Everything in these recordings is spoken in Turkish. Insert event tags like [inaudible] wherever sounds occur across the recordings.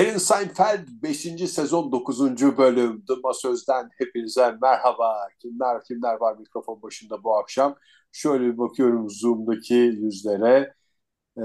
Derin Seinfeld 5. sezon 9. bölüm Dıma Söz'den hepinize merhaba. Kimler kimler var mikrofon başında bu akşam? Şöyle bir bakıyorum Zoom'daki yüzlere. Ee,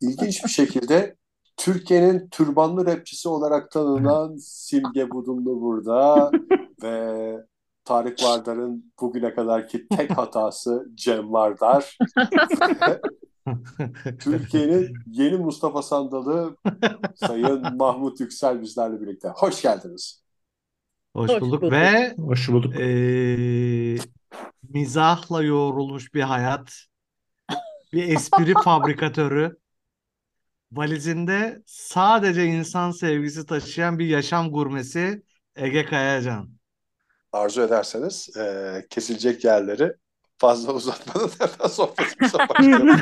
[laughs] ilginç bir şekilde Türkiye'nin türbanlı rapçisi olarak tanınan Simge Budumlu burada [laughs] ve Tarık Vardar'ın bugüne kadarki tek hatası Cem Vardar. [laughs] [laughs] Türkiye'nin yeni Mustafa Sandalı [laughs] Sayın Mahmut Yüksel bizlerle birlikte. Hoş geldiniz. Hoş bulduk, bulduk. ve Hoş bulduk. e, mizahla yoğrulmuş bir hayat, bir espri [laughs] fabrikatörü, valizinde sadece insan sevgisi taşıyan bir yaşam gurmesi Ege Kayacan. Arzu ederseniz e, kesilecek yerleri fazla uzatmadan hemen sohbetimize başlayalım.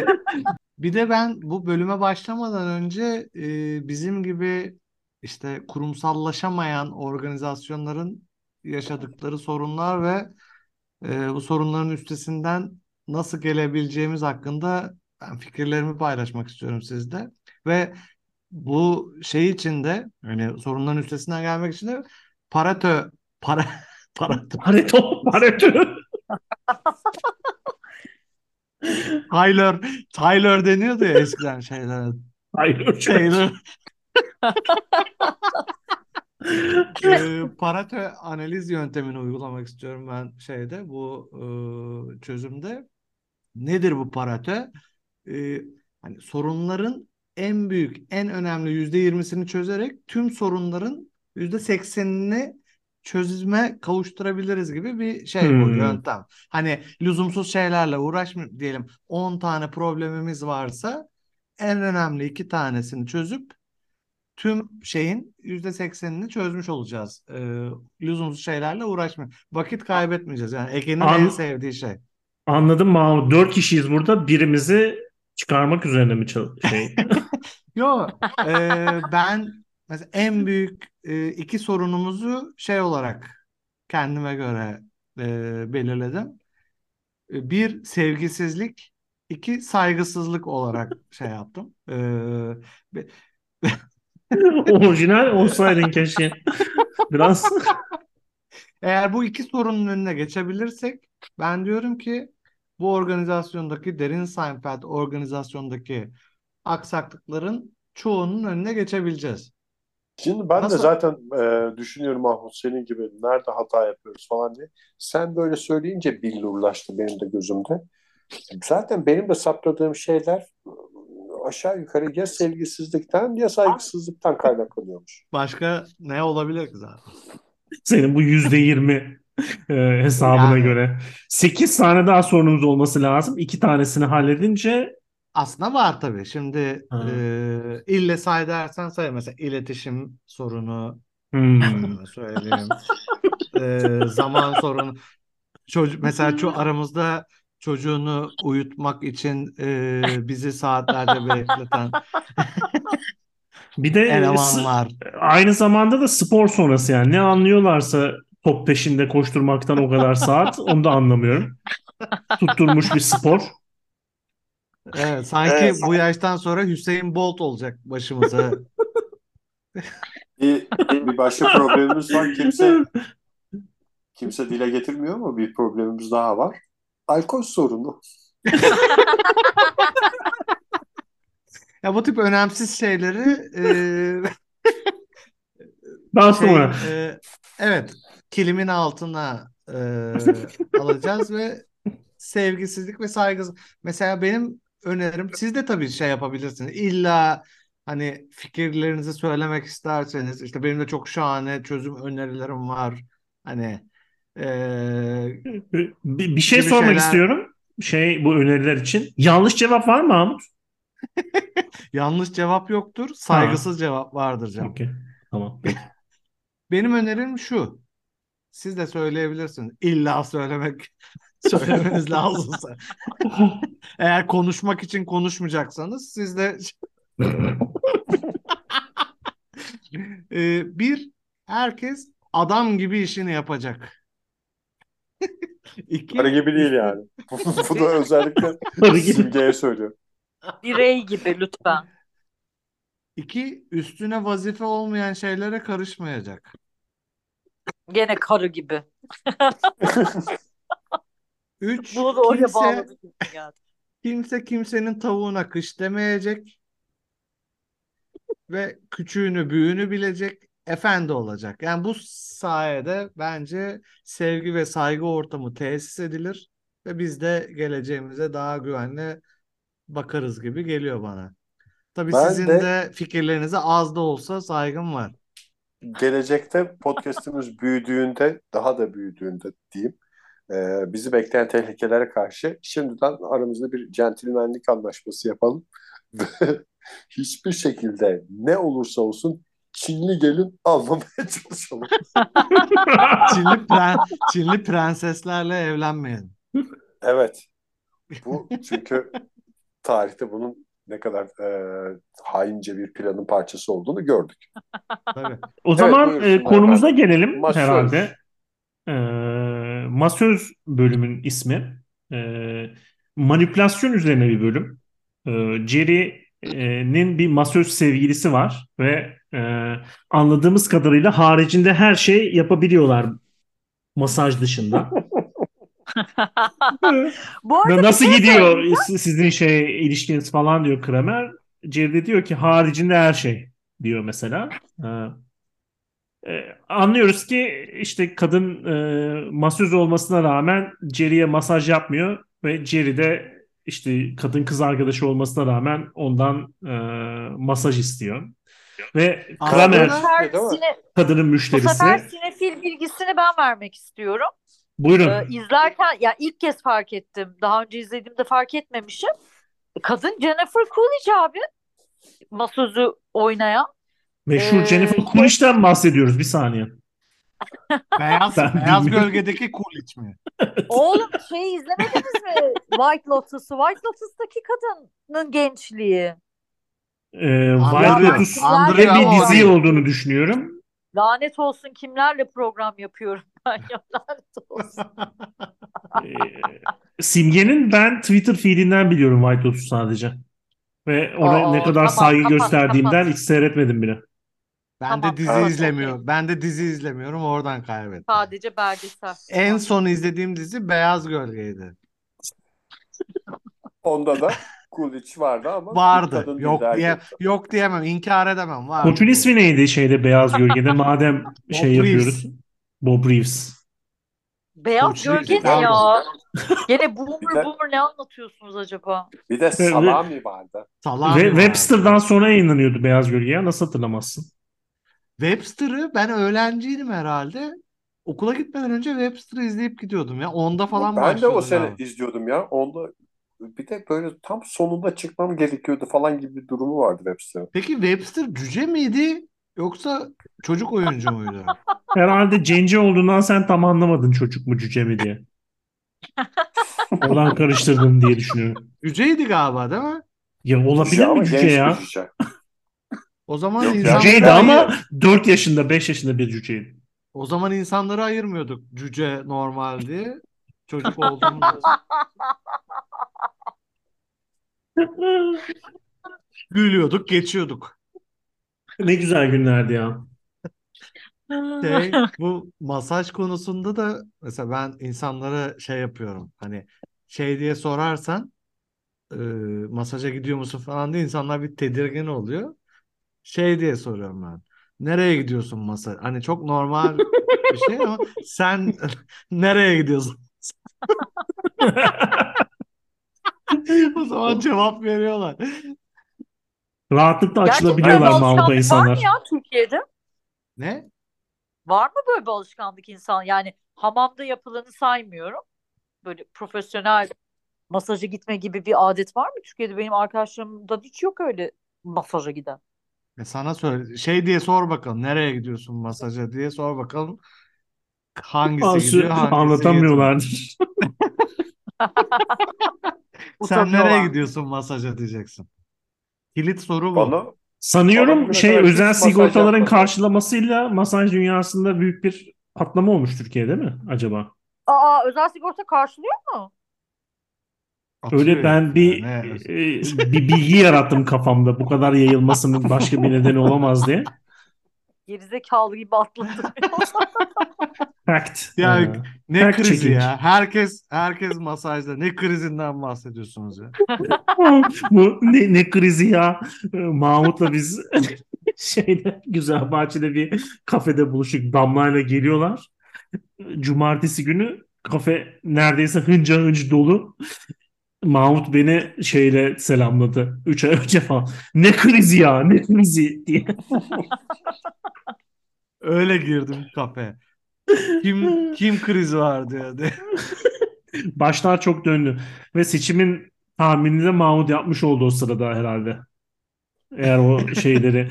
Bir de ben bu bölüme başlamadan önce e, bizim gibi işte kurumsallaşamayan organizasyonların yaşadıkları sorunlar ve e, bu sorunların üstesinden nasıl gelebileceğimiz hakkında ben fikirlerimi paylaşmak istiyorum sizde. Ve bu şey için de hani sorunların üstesinden gelmek için de Pareto para [laughs] Pareto Pareto Pareto [laughs] Tyler Tyler deniyordu ya eskiden şeyler. Tyler. Taylor. [laughs] e, Pareto analiz yöntemini uygulamak istiyorum ben şeyde bu e, çözümde. Nedir bu Pareto? E, hani sorunların en büyük, en önemli yüzde yirmisini çözerek tüm sorunların yüzde seksenini çözüme kavuşturabiliriz gibi bir şey hmm. bu yöntem. Hani lüzumsuz şeylerle uğraşmıyor diyelim 10 tane problemimiz varsa en önemli iki tanesini çözüp tüm şeyin %80'ini çözmüş olacağız. Ee, lüzumsuz şeylerle uğraşmıyor. Vakit kaybetmeyeceğiz. Yani Ege'nin An- en sevdiği şey. Anladım Mahmut. Dört kişiyiz burada. Birimizi çıkarmak üzerine mi şey? [laughs] Yok. e, ben mesela en büyük e, iki sorunumuzu şey olarak kendime göre e, belirledim. E, bir sevgisizlik, iki saygısızlık olarak şey yaptım. E, [laughs] Orijinal olsaydın keşke. Biraz. Eğer bu iki sorunun önüne geçebilirsek ben diyorum ki bu organizasyondaki Derin Seinfeld organizasyondaki aksaklıkların çoğunun önüne geçebileceğiz. Şimdi ben Nasıl? de zaten e, düşünüyorum Mahmut senin gibi nerede hata yapıyoruz falan diye. Sen böyle söyleyince billurlaştı benim de gözümde. Zaten benim de saptadığım şeyler aşağı yukarı ya sevgisizlikten ya saygısızlıktan kaynaklanıyormuş. Başka ne olabilir ki zaten? Senin bu yüzde yirmi e, hesabına yani. göre. Sekiz tane daha sorunumuz olması lazım. İki tanesini halledince aslında var tabii. Şimdi e, ille say dersen say mesela iletişim sorunu hmm. söyleyeyim. [laughs] e, zaman sorunu. Çocuk mesela şu aramızda çocuğunu uyutmak için e, bizi saatlerce bekleten bir de elemanlar. Aynı zamanda da spor sonrası yani ne anlıyorlarsa top peşinde koşturmaktan o kadar saat onu da anlamıyorum. Tutturmuş bir spor. Evet, [laughs] sanki evet. bu yaştan sonra Hüseyin Bolt olacak başımıza. [laughs] bir, bir başka problemimiz var. Kimse kimse dile getirmiyor ama bir problemimiz daha var. Alkol sorunu. [laughs] ya bu tip önemsiz şeyleri e, daha şey, sonra. E, evet, kilimin altına e, alacağız ve sevgisizlik ve saygısızlık. Mesela benim önerim. Siz de tabii şey yapabilirsiniz. İlla hani fikirlerinizi söylemek isterseniz işte benim de çok şahane çözüm önerilerim var. Hani ee, bir, bir şey sormak şeyler... istiyorum. Şey bu öneriler için. Yanlış cevap var mı Mahmut? [laughs] Yanlış cevap yoktur. Saygısız ha. cevap vardır canım. Okay. Tamam. [laughs] Benim önerim şu. Siz de söyleyebilirsiniz. İlla söylemek söylemeniz lazımsa. [laughs] Eğer konuşmak için konuşmayacaksanız siz de [laughs] ee, bir herkes adam gibi işini yapacak. [laughs] İki, Karı gibi değil yani. Bu da özellikle simgeye söylüyor. Birey gibi lütfen. İki, üstüne vazife olmayan şeylere karışmayacak. Gene karı gibi. Üç, Bunu da oraya kimse, kimse kimsenin tavuğuna kış demeyecek. Ve küçüğünü büyüğünü bilecek. Efendi olacak. Yani bu sayede bence sevgi ve saygı ortamı tesis edilir. Ve biz de geleceğimize daha güvenli bakarız gibi geliyor bana. Tabii Ben sizin de- de fikirlerinize az da olsa saygım var. Gelecekte podcast'imiz büyüdüğünde, daha da büyüdüğünde diyeyim, e, bizi bekleyen tehlikelere karşı şimdiden aramızda bir centilmenlik anlaşması yapalım. Ve [laughs] hiçbir şekilde ne olursa olsun Çinli gelin almamaya [laughs] çalışalım. Çinli, pren- Çinli prenseslerle evlenmeyin. Evet. Bu çünkü tarihte bunun ne kadar e, haince bir planın parçası olduğunu gördük. Tabii. O zaman buyursunlar e, konumuza efendim. gelelim Masöz. herhalde. E, masöz bölümün ismi. E, manipülasyon üzerine bir bölüm. E, Jerry'nin bir masöz sevgilisi var ve e, anladığımız kadarıyla haricinde her şey yapabiliyorlar masaj dışında. [laughs] [laughs] Bu arada nasıl şey gidiyor söyleyeyim. sizin şey ilişkiniz falan diyor Kramer. Jerry de diyor ki haricinde her şey diyor mesela. Ee, e, anlıyoruz ki işte kadın e, masöz olmasına rağmen Jerry'e masaj yapmıyor ve Jerry de işte kadın kız arkadaşı olmasına rağmen ondan e, masaj istiyor. Ve Kramer sine- kadının bu sefer müşterisi. sinefil bilgisini ben vermek istiyorum. Buyurun. Ee, izlerken ya ilk kez fark ettim. Daha önce izlediğimde fark etmemişim. Kadın Jennifer Coolidge abi. Masözü oynayan. Meşhur e, Jennifer Coolidge'den bahsediyoruz bir saniye. [laughs] Beyaz, Ben beyaz bilmiyorum. gölgedeki Coolidge mi? [laughs] Oğlum şey izlemediniz mi? White Lotus'u. White Lotus'taki kadının gençliği. Ee, Wild Lotus ve bir dizi olduğunu düşünüyorum. Lanet olsun kimlerle program yapıyorum [laughs] ben ya lanet olsun. Ee, Simge'nin ben Twitter feedinden biliyorum White Lotus sadece. Ve ona Aa, ne kadar kapat, saygı kapat, gösterdiğimden kapat. hiç seyretmedim bile. Ben Tamam, de dizi tamam, izlemiyorum. Ben de dizi izlemiyorum. Oradan kaybettim. Sadece belgesel. En son izlediğim dizi Beyaz Gölge'ydi. Onda da [laughs] Coolidge vardı ama bir Vardı. kadın Yok diye yok diyemem. İnkar edemem. Vardı. Koçun ismi neydi şeyde Beyaz Gölge'de madem [laughs] şey Bob Reeves. yapıyoruz. Bob Reeves. Beyaz Koç gölge ne ya? [laughs] Gene boomer de- boomer ne anlatıyorsunuz acaba? Bir de Salami vardı. Salami Ve vardı. Webster'dan sonra yayınlanıyordu Beyaz Gölge ya nasıl hatırlamazsın? Webster'ı ben öğrenciydim herhalde. Okula gitmeden önce Webster'ı izleyip gidiyordum ya. Onda falan Ben de o sene abi. izliyordum ya. Onda bir de böyle tam sonunda çıkmam gerekiyordu falan gibi bir durumu vardı Webster'ın. Peki Webster cüce miydi yoksa çocuk oyuncu muydu? [laughs] Herhalde Cenci olduğundan sen tam anlamadın çocuk mu cüce mi diye. [laughs] Oradan karıştırdın diye düşünüyorum. Cüceydi galiba değil mi? Ya olabilir Cüce ama mi cüce genç ya? cüce. O zaman Yok, insanları Cüceydi ama 4 yaşında 5 yaşında bir cüceydi. o zaman insanları ayırmıyorduk cüce normal diye. Çocuk [laughs] olduğumuz [laughs] gülüyorduk, geçiyorduk. ne güzel günlerdi ya. Şey, [laughs] bu masaj konusunda da mesela ben insanlara şey yapıyorum. Hani şey diye sorarsan e, masaja gidiyor musun falan diye insanlar bir tedirgin oluyor. Şey diye soruyorum ben. Nereye gidiyorsun masaj? Hani çok normal bir şey ama [laughs] sen [laughs] nereye gidiyorsun? [laughs] O zaman cevap veriyorlar. Rahatlıkla açılabiliyorlar Avrupa alışkanlık var insanlar? mı ya Türkiye'de? Ne? Var mı böyle bir alışkanlık insan? Yani hamamda yapılanı saymıyorum. Böyle profesyonel masaja gitme gibi bir adet var mı Türkiye'de? Benim arkadaşlarımda hiç yok öyle masaja giden. E sana söyle. Şey diye sor bakalım. Nereye gidiyorsun masaja diye sor bakalım. Hangisi Ansı- gidiyor, hangisi anlatamıyorlardır. [laughs] Sen nereye gidiyorsun masaja diyeceksin. Kilit soru bu. Bana Bana Sanıyorum bugüne şey özel sigortaların yapmadım. karşılamasıyla masaj dünyasında büyük bir patlama olmuş Türkiye'de mi acaba? Aa özel sigorta karşılıyor mu? Atıyor Öyle ben bir yani. e, bir bilgi yarattım kafamda. Bu kadar yayılmasının başka bir nedeni olamaz diye. Gerizekalı gibi atladım. Fact. Ya ee, ne fact krizi checking. ya? Herkes herkes masajda. Ne krizinden bahsediyorsunuz ya? [laughs] Bu ne, ne krizi ya? Mahmut'la biz [laughs] şeyde güzel bahçede bir kafede buluştuk. Damlayla geliyorlar. Cumartesi günü kafe neredeyse hınca hınç dolu. Mahmut beni şeyle selamladı. Üç ay önce falan. Ne krizi ya ne krizi diye. [laughs] Öyle girdim kafe. Kim kim kriz var diyor. [laughs] Başlar çok döndü. Ve seçimin tahminini de Mahmut yapmış oldu o sırada herhalde. Eğer o şeyleri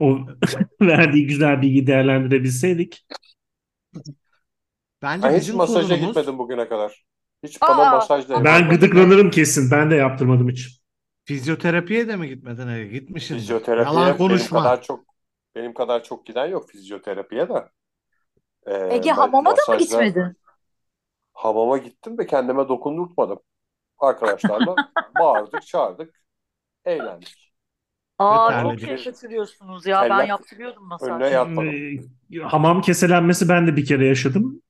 o [laughs] verdiği güzel bilgi değerlendirebilseydik. Bence ben hiç masaja sorunumuz... gitmedim bugüne kadar. Hiç bana Aa, masaj da Ben gıdıklanırım kesin. Ben de yaptırmadım hiç. Fizyoterapiye de mi gitmedin? Ege? Gitmişsin. Fizyoterapiye Yalan konuşma. benim kadar çok benim kadar çok giden yok fizyoterapiye de. Ee, Ege hamama da mı gitmedin? Hamama gittim ve kendime dokundurtmadım. Arkadaşlarla [laughs] bağırdık, çağırdık, eğlendik. Aa çok şey kaçırıyorsunuz ya. Ben yaptırıyordum masaj. Önüne yatmadım. Ee, hamam keselenmesi ben de bir kere yaşadım.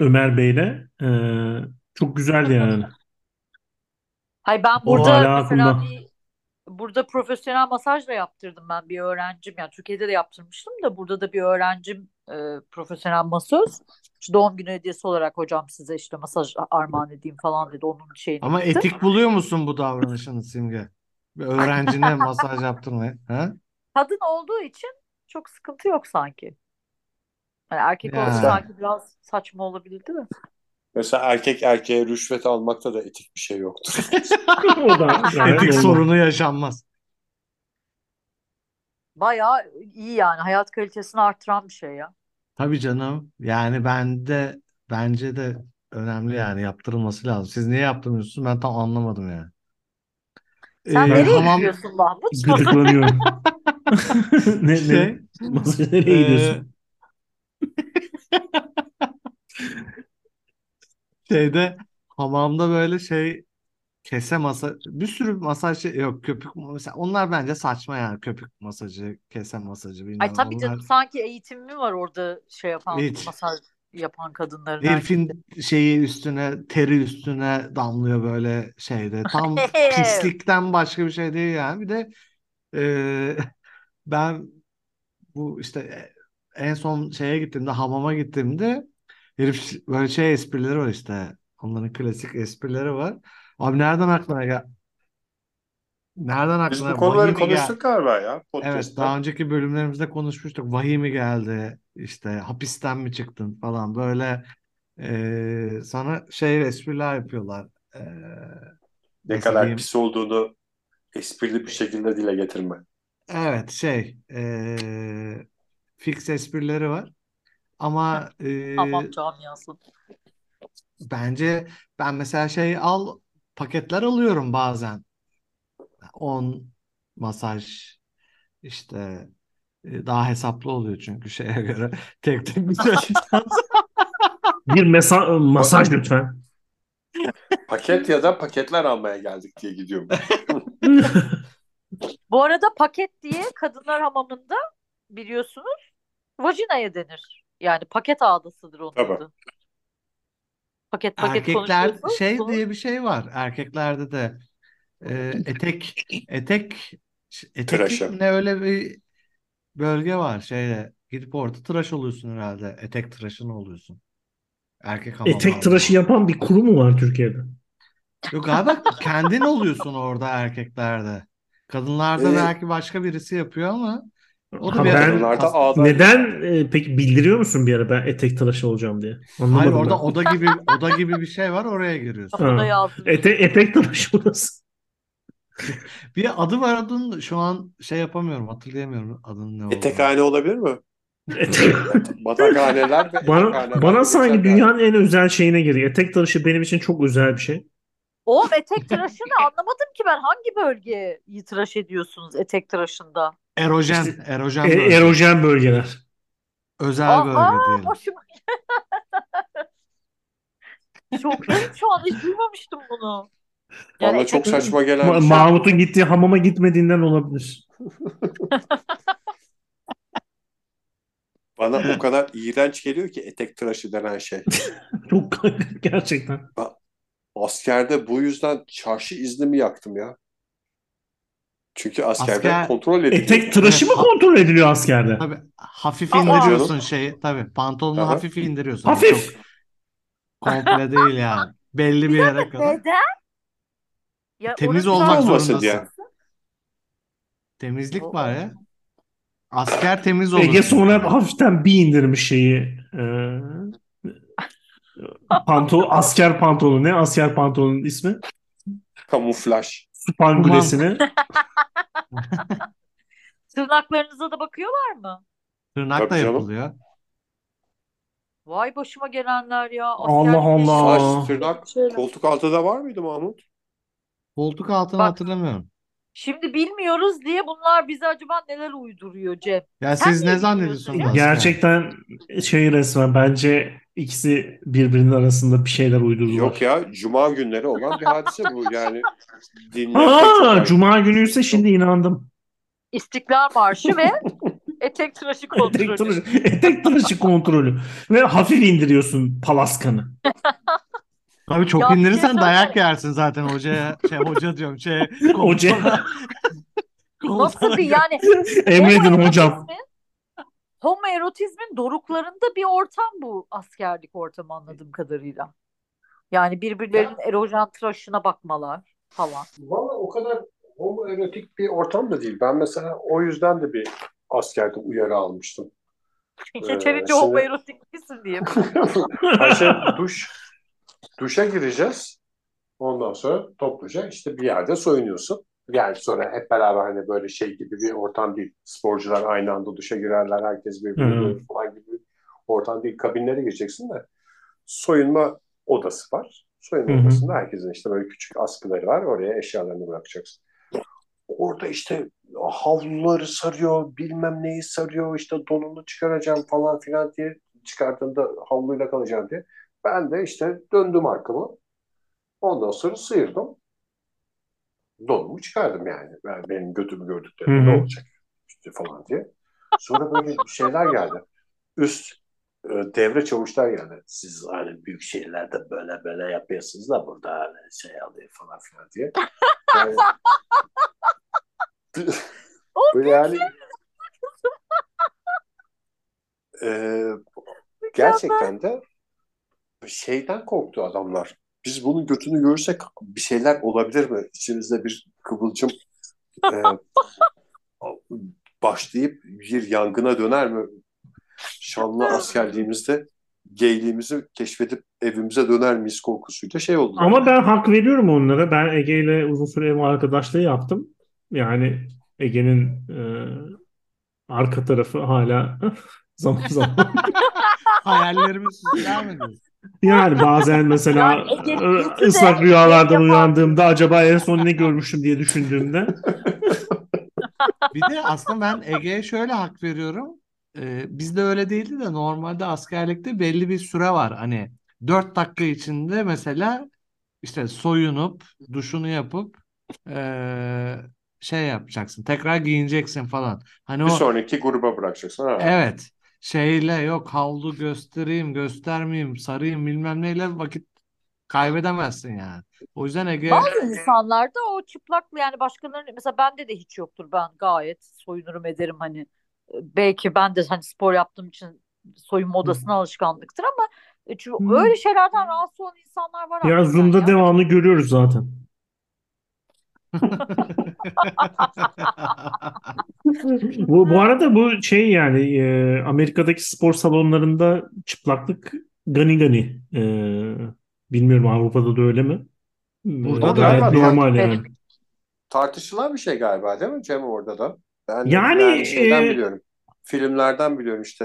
Ömer Bey'le. Ee, çok güzeldi yani. Hayır ben burada mesela bir burada profesyonel masaj da yaptırdım ben bir öğrencim yani Türkiye'de de yaptırmıştım da burada da bir öğrencim e, profesyonel masöz işte doğum günü hediyesi olarak hocam size işte masaj armağan edeyim falan dedi onun şeyini. Ama gitti. etik buluyor musun bu davranışını Simge? Bir öğrencine [laughs] masaj yaptırmayı. Ha? Kadın olduğu için çok sıkıntı yok sanki. Yani erkek ya. olsa sanki biraz saçma olabilirdi mi? Mesela erkek erkeğe rüşvet almakta da etik bir şey yoktur. [laughs] o da etik sorunu yaşanmaz. Bayağı iyi yani hayat kalitesini artıran bir şey ya. Tabii canım. Yani ben de bence de önemli yani yaptırılması lazım. Siz niye yaptırmıyorsunuz? Ben tam anlamadım yani. Sen ee, nereye hamam... gidiyorsun Mahmut? [laughs] Gıdıklanıyorum. [laughs] ne, şey, ne? Masaya nereye gidiyorsun? Şeyde hamamda böyle şey kese masa bir sürü masaj şey yok köpük mesela onlar bence saçma yani köpük masajı kese masajı bilmem Ay tabii canım sanki eğitim mi var orada şey yapan Hiç. masaj yapan kadınların herifin şeyi üstüne teri üstüne damlıyor böyle şeyde. Tam pislikten başka bir şey değil yani. Bir de e, ben bu işte en son şeye gittiğimde hamama gittiğimde herif böyle şey esprileri var işte. Onların klasik esprileri var. Abi nereden aklına gel? Nereden Biz bu konuları konuştuk galiba ya Evet, daha önceki bölümlerimizde konuşmuştuk. Vahiy mi geldi? İşte hapisten mi çıktın falan böyle e, sana şey espriler yapıyorlar. E, Ne kadar diyeyim? pis olduğunu esprili bir şekilde dile getirme. Evet şey e, fix esprileri var. Ama e, Hamam camiası. bence ben mesela şey al paketler alıyorum bazen. 10 masaj işte e, daha hesaplı oluyor çünkü şeye göre [laughs] tek tek bir [laughs] Bir mesa masaj lütfen. Paket ya da paketler almaya geldik diye gidiyorum. [laughs] Bu arada paket diye kadınlar hamamında biliyorsunuz vajinaya denir. Yani paket ağdasıdır onun Tabii. adı. Paket paket Erkekler şey diye bir şey var. Erkeklerde de e, etek etek etek ne öyle bir bölge var şeyde. Gidip orada tıraş oluyorsun herhalde. Etek tıraşını oluyorsun. Erkek Etek tıraşı yapan bir kurum mu var Türkiye'de? Yok galiba kendin oluyorsun orada erkeklerde. Kadınlarda Ee, belki başka birisi yapıyor ama o da bir ben neden e, peki bildiriyor musun bir ara ben etek tıraşı olacağım diye? Anlamadım Hayır orada ben. oda gibi oda gibi bir şey var oraya giriyorsun. Ha. Ete, etek tıraşı burası. [laughs] bir adı var adının şu an şey yapamıyorum hatırlayamıyorum adının ne olduğunu. Etekhane olabilir mi? [laughs] Batakhaneler ve bana, bana sanki dünyanın en özel şeyine geliyor. Etek tıraşı benim için çok özel bir şey. Oğlum etek tıraşını anlamadım ki ben. Hangi bölgeyi tıraş ediyorsunuz etek tıraşında? Erojen, işte, erojen, e, bölge. erojen bölgeler. Özel Aha, bölge diyelim. Başıma... Çok [laughs] şu an hiç duymamıştım bunu. Bana Yani çok etek- saçma gelen Ma- şey. Mahmut'un gittiği hamama gitmediğinden olabilir. [laughs] Bana o kadar iğrenç geliyor ki etek tıraşı denen şey. [laughs] Çok gerçekten. Askerde bu yüzden çarşı iznimi yaktım ya. Çünkü askerde Asker- kontrol ediliyor. Etek tıraşı mı kontrol ediliyor askerde? Tabii hafif Aa. indiriyorsun şeyi. Tabii pantolonu Aha. hafif indiriyorsun. Hafif. Çok komple değil yani. Belli bir yere kadar. Neden? Ya Temiz orası olmak olmasın zorundasın. diye. Temizlik var ya. Asker temiz olur. Ege sonra hafiften bir indirmiş şeyi. E, pantolon, asker pantolonu ne? Asker pantolonun ismi? Kamuflaj. Supangulesini. [laughs] [laughs] Tırnaklarınıza da bakıyorlar mı? Tırnak Tabii da canım. yapılıyor. Vay başıma gelenler ya. Allah Askerlik Allah. Saç, tırnak, koltuk altında var mıydı Mahmut? Koltuk altını Bak. hatırlamıyorum. Şimdi bilmiyoruz diye bunlar bize acaba neler uyduruyor Cem? Ya Sen siz ne zannediyorsunuz? Gerçekten şey resmen bence ikisi birbirinin arasında bir şeyler uydurdular. Yok ya cuma günleri olan bir hadise bu [laughs] yani. Aa, Cuma günüyse şimdi inandım. İstiklal Marşı ve [laughs] etek tıraşı kontrolü. Etek tıraşı, etek tıraşı kontrolü. Ve hafif indiriyorsun palaskanı. [laughs] Tabii çok Ya bir şey indirirsen dayak yersin zaten hocaya. Şey hoca diyorum. Şey, [laughs] Hoca. [laughs] Nasıl bir yani [laughs] Emredin hocam. Homoerotizmin doruklarında bir ortam bu askerlik ortamı anladığım kadarıyla. Yani birbirlerinin erojen tıraşına bakmalar falan. Valla o kadar homoerotik bir ortam da değil. Ben mesela o yüzden de bir askerde uyarı almıştım. Yeterince şimdi- homoerotik değilsin diye. Ayşe duş duşa gireceğiz. Ondan sonra topluca işte bir yerde soyunuyorsun. Yani sonra hep beraber hani böyle şey gibi bir ortam değil. Sporcular aynı anda duşa girerler. Herkes görür falan gibi bir ortam değil. Kabinlere gireceksin de soyunma odası var. Soyunma Hı hı. odasında herkesin işte böyle küçük askıları var. Oraya eşyalarını bırakacaksın. Orada işte havluları sarıyor, bilmem neyi sarıyor, işte donunu çıkaracağım falan filan diye çıkardığında havluyla kalacağım diye. Ben de işte döndüm arkamı. Ondan sonra sıyırdım. Donumu çıkardım yani. Ben, benim götümü gördüklerinde ne olacak işte falan diye. Sonra böyle şeyler geldi. Üst e, devre çavuşlar geldi. Siz hani büyük şehirlerde böyle böyle yapıyorsunuz da burada hani şey alıyor falan filan diye. Yani, [laughs] [laughs] böyle yani e, gerçekten de şeyden korktu adamlar. Biz bunun götünü görürsek bir şeyler olabilir mi? İçimizde bir kıvılcım e, [laughs] başlayıp bir yangına döner mi? Şanlı [laughs] askerliğimizde geyliğimizi keşfedip evimize döner miyiz korkusuyla şey oldu. Ama ben hak veriyorum onlara. Ben Ege ile uzun süre ev arkadaşlığı yaptım. Yani Ege'nin e, arka tarafı hala [laughs] zaman zaman. Hayallerimi süsler mi diyorsun? Yani bazen mesela Yani ıslak rüyalardan uyandığımda acaba en son ne görmüştüm diye düşündüğümde. [laughs] Bir de aslında ben Ege'ye şöyle hak veriyorum. Ee, bizde öyle değildi de normalde askerlikte belli bir süre var. Hani 4 dakika içinde mesela işte soyunup duşunu yapıp eee, şey yapacaksın. Tekrar giyineceksin falan. Hani bir o sonraki gruba bırakacaksın. Ha. evet şeyle yok havlu göstereyim göstermeyeyim sarayım bilmem neyle vakit kaybedemezsin yani. O yüzden Ege Bazı insanlarda o çıplak yani başkalarının mesela bende de hiç yoktur ben gayet soyunurum ederim hani belki ben de hani spor yaptığım için soyunma odasına alışkanlıktır ama e, çünkü Hı. öyle şeylerden rahatsız olan insanlar var Ya hakikaten Zoom'da ya. devamlı görüyoruz zaten. Bu, bu arada bu şey yani e, Amerika'daki spor salonlarında çıplaklık gani gani. E, bilmiyorum Avrupa'da da öyle mi? Burada E, da gayet normal Evet. yani. Tartışılan bir şey galiba değil mi Cem orada da? Ben Yani, yani şeyden e, biliyorum. Filmlerden biliyorum işte.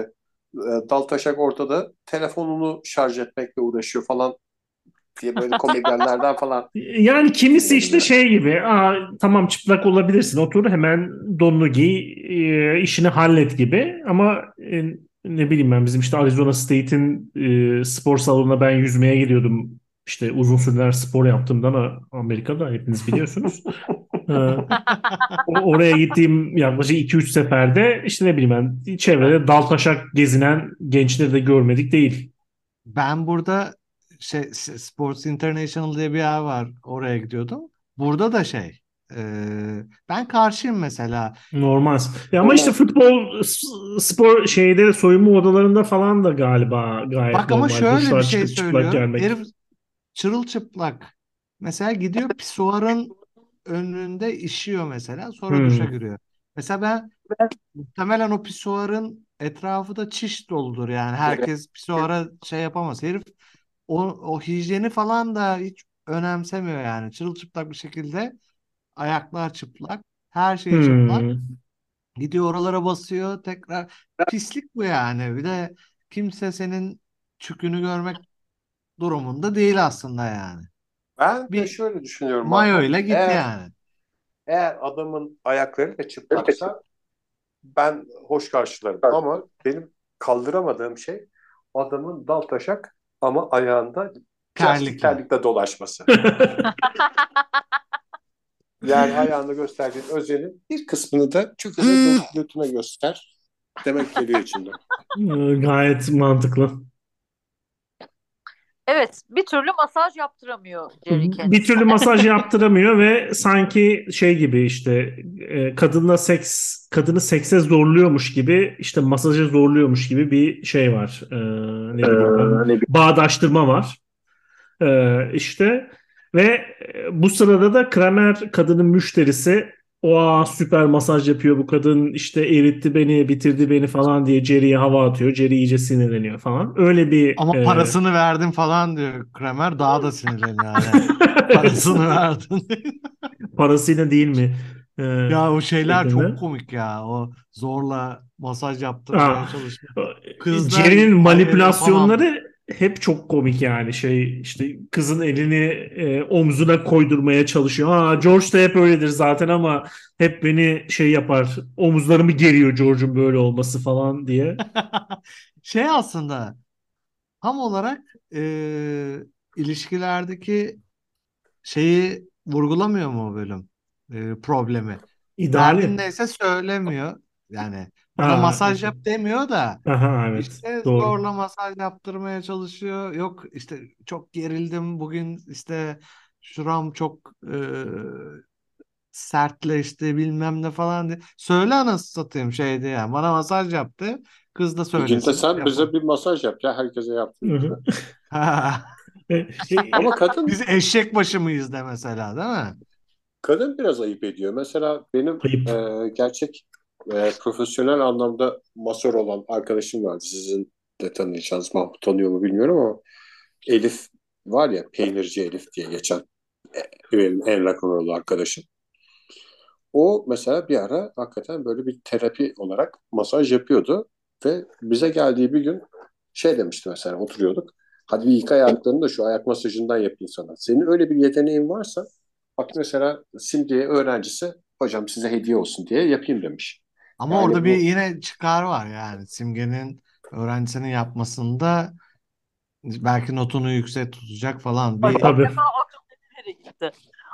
E, Daltaşak ortada telefonunu şarj etmekle uğraşıyor falan diye böyle komedyenlerden falan. [laughs] Yani kimisi işte şey gibi Aa, tamam çıplak olabilirsin otur hemen donunu giy e, işini hallet gibi ama e, ne bileyim ben bizim işte Arizona State'in e, spor salonuna ben yüzmeye gidiyordum işte uzun süreler spor yaptığımdan Amerika'da hepiniz biliyorsunuz. [laughs] Ee, oraya gittiğim yaklaşık 2-3 seferde işte ne bileyim ben çevrede dal taşak gezinen gençleri de görmedik değil. Ben burada şey Sports International diye bir yer var. Oraya gidiyordum. Burada da şey ee, ben karşıyım mesela. Normal. Ya ama işte futbol spor şeyde soyunma odalarında falan da galiba gayet Bak normal. ama şöyle bir şey söylüyor. Herif çırılçıplak. Mesela gidiyor pisuarın önünde işiyor mesela. Sonra hmm. duşa giriyor. Mesela ben muhtemelen o pisuarın etrafı da çiş doludur yani. Herkes pisuara şey yapamaz. Herif o, o hijyeni falan da hiç önemsemiyor yani. Çırılçıplak bir şekilde ayaklar çıplak. Her şey hmm. çıplak. Gidiyor oralara basıyor tekrar. Pislik bu yani. Bir de kimse senin çükünü görmek durumunda değil aslında yani. Ben bir de şöyle düşünüyorum. Mayo ile git eğer, yani. Eğer adamın ayakları da çıplaksa ben hoş karşılarım. Ama benim kaldıramadığım şey adamın dal taşak ama ayağında plastik terlikle dolaşması. [laughs] yani ayağında gösterdiğin özenin bir kısmını da çok özel götüne göster. Demek geliyor içinde. Gayet mantıklı. Evet, bir türlü masaj yaptıramıyor Jerry kendisi. Bir türlü masaj [laughs] yaptıramıyor ve sanki şey gibi işte e, kadınla seks kadını sekse zorluyormuş gibi işte masaja zorluyormuş gibi bir şey var. Ee, ne bileyim, ee, bağdaştırma var. Ee, işte ve bu sırada da Kramer kadının müşterisi o süper masaj yapıyor bu kadın işte eritti beni bitirdi beni falan diye Jerry'ye hava atıyor. Jerry iyice sinirleniyor falan. Öyle bir Ama e... parasını verdim falan diyor Kramer daha da sinirleniyor yani. [laughs] parasını verdin. [laughs] Parasıyla değil mi? Ee, ya o şeyler şeklinde. çok komik ya. O zorla masaj yaptırmaya çalışıyor. Jerry'nin manipülasyonları hep çok komik yani şey işte kızın elini e, omzuna koydurmaya çalışıyor. Ha George da hep öyledir zaten ama hep beni şey yapar omuzlarımı geriyor George'un böyle olması falan diye. [laughs] şey aslında tam olarak e, ilişkilerdeki şeyi vurgulamıyor mu o bölüm e, problemi? İdeali. Derdin neyse söylemiyor. Yani bana masaj yap demiyor da Aha, evet. işte Doğru. zorla masaj yaptırmaya çalışıyor. Yok işte çok gerildim bugün işte şuram çok e, sertleşti bilmem ne falan diye. Söyle anasını satayım şeydi ya. Bana masaj yaptı. Kız da söylesin. Bugün de sen yapalım. bize bir masaj yap ya. Herkese yaptın. [laughs] [laughs] Ama kadın... Biz eşek başı mıyız de mesela değil mi? Kadın biraz ayıp ediyor. Mesela benim e, gerçek e, profesyonel anlamda masör olan arkadaşım vardı. Sizin de tanıyacağınız Mahmut tanıyor mu bilmiyorum ama Elif var ya peynirci Elif diye geçen e, benim en rock'n'roll arkadaşım. O mesela bir ara hakikaten böyle bir terapi olarak masaj yapıyordu ve bize geldiği bir gün şey demişti mesela oturuyorduk. Hadi bir yıka ayaklarını da şu ayak masajından yapayım sana. Senin öyle bir yeteneğin varsa bak mesela Simge'ye öğrencisi hocam size hediye olsun diye yapayım demiş. Ama yani orada bu... bir yine çıkar var yani Simge'nin öğrencisinin yapmasında belki notunu yüksek tutacak falan. Bir... Tabii. gitti.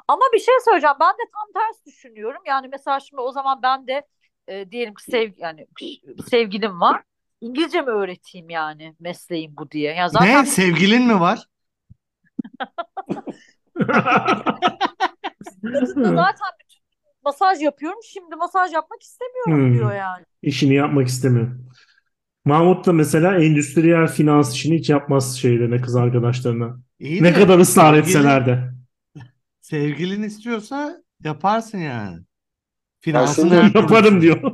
Ama bir şey söyleyeceğim. Ben de tam ters düşünüyorum. Yani mesela şimdi o zaman ben de e, diyelim ki sev yani sevgilim var. İngilizce mi öğreteyim yani mesleğim bu diye. Yani zaten... Ne? Sevgilin mi var? [laughs] zaten masaj yapıyorum. Şimdi masaj yapmak istemiyorum hmm. diyor yani. İşini yapmak istemiyor. Mahmut da mesela endüstriyel finans işini hiç yapmaz şeylerine kız arkadaşlarına. İyi ne de, kadar ısrar sevgilin, etseler de. Sevgilin istiyorsa yaparsın yani. Finansını yaparım diyor. [laughs]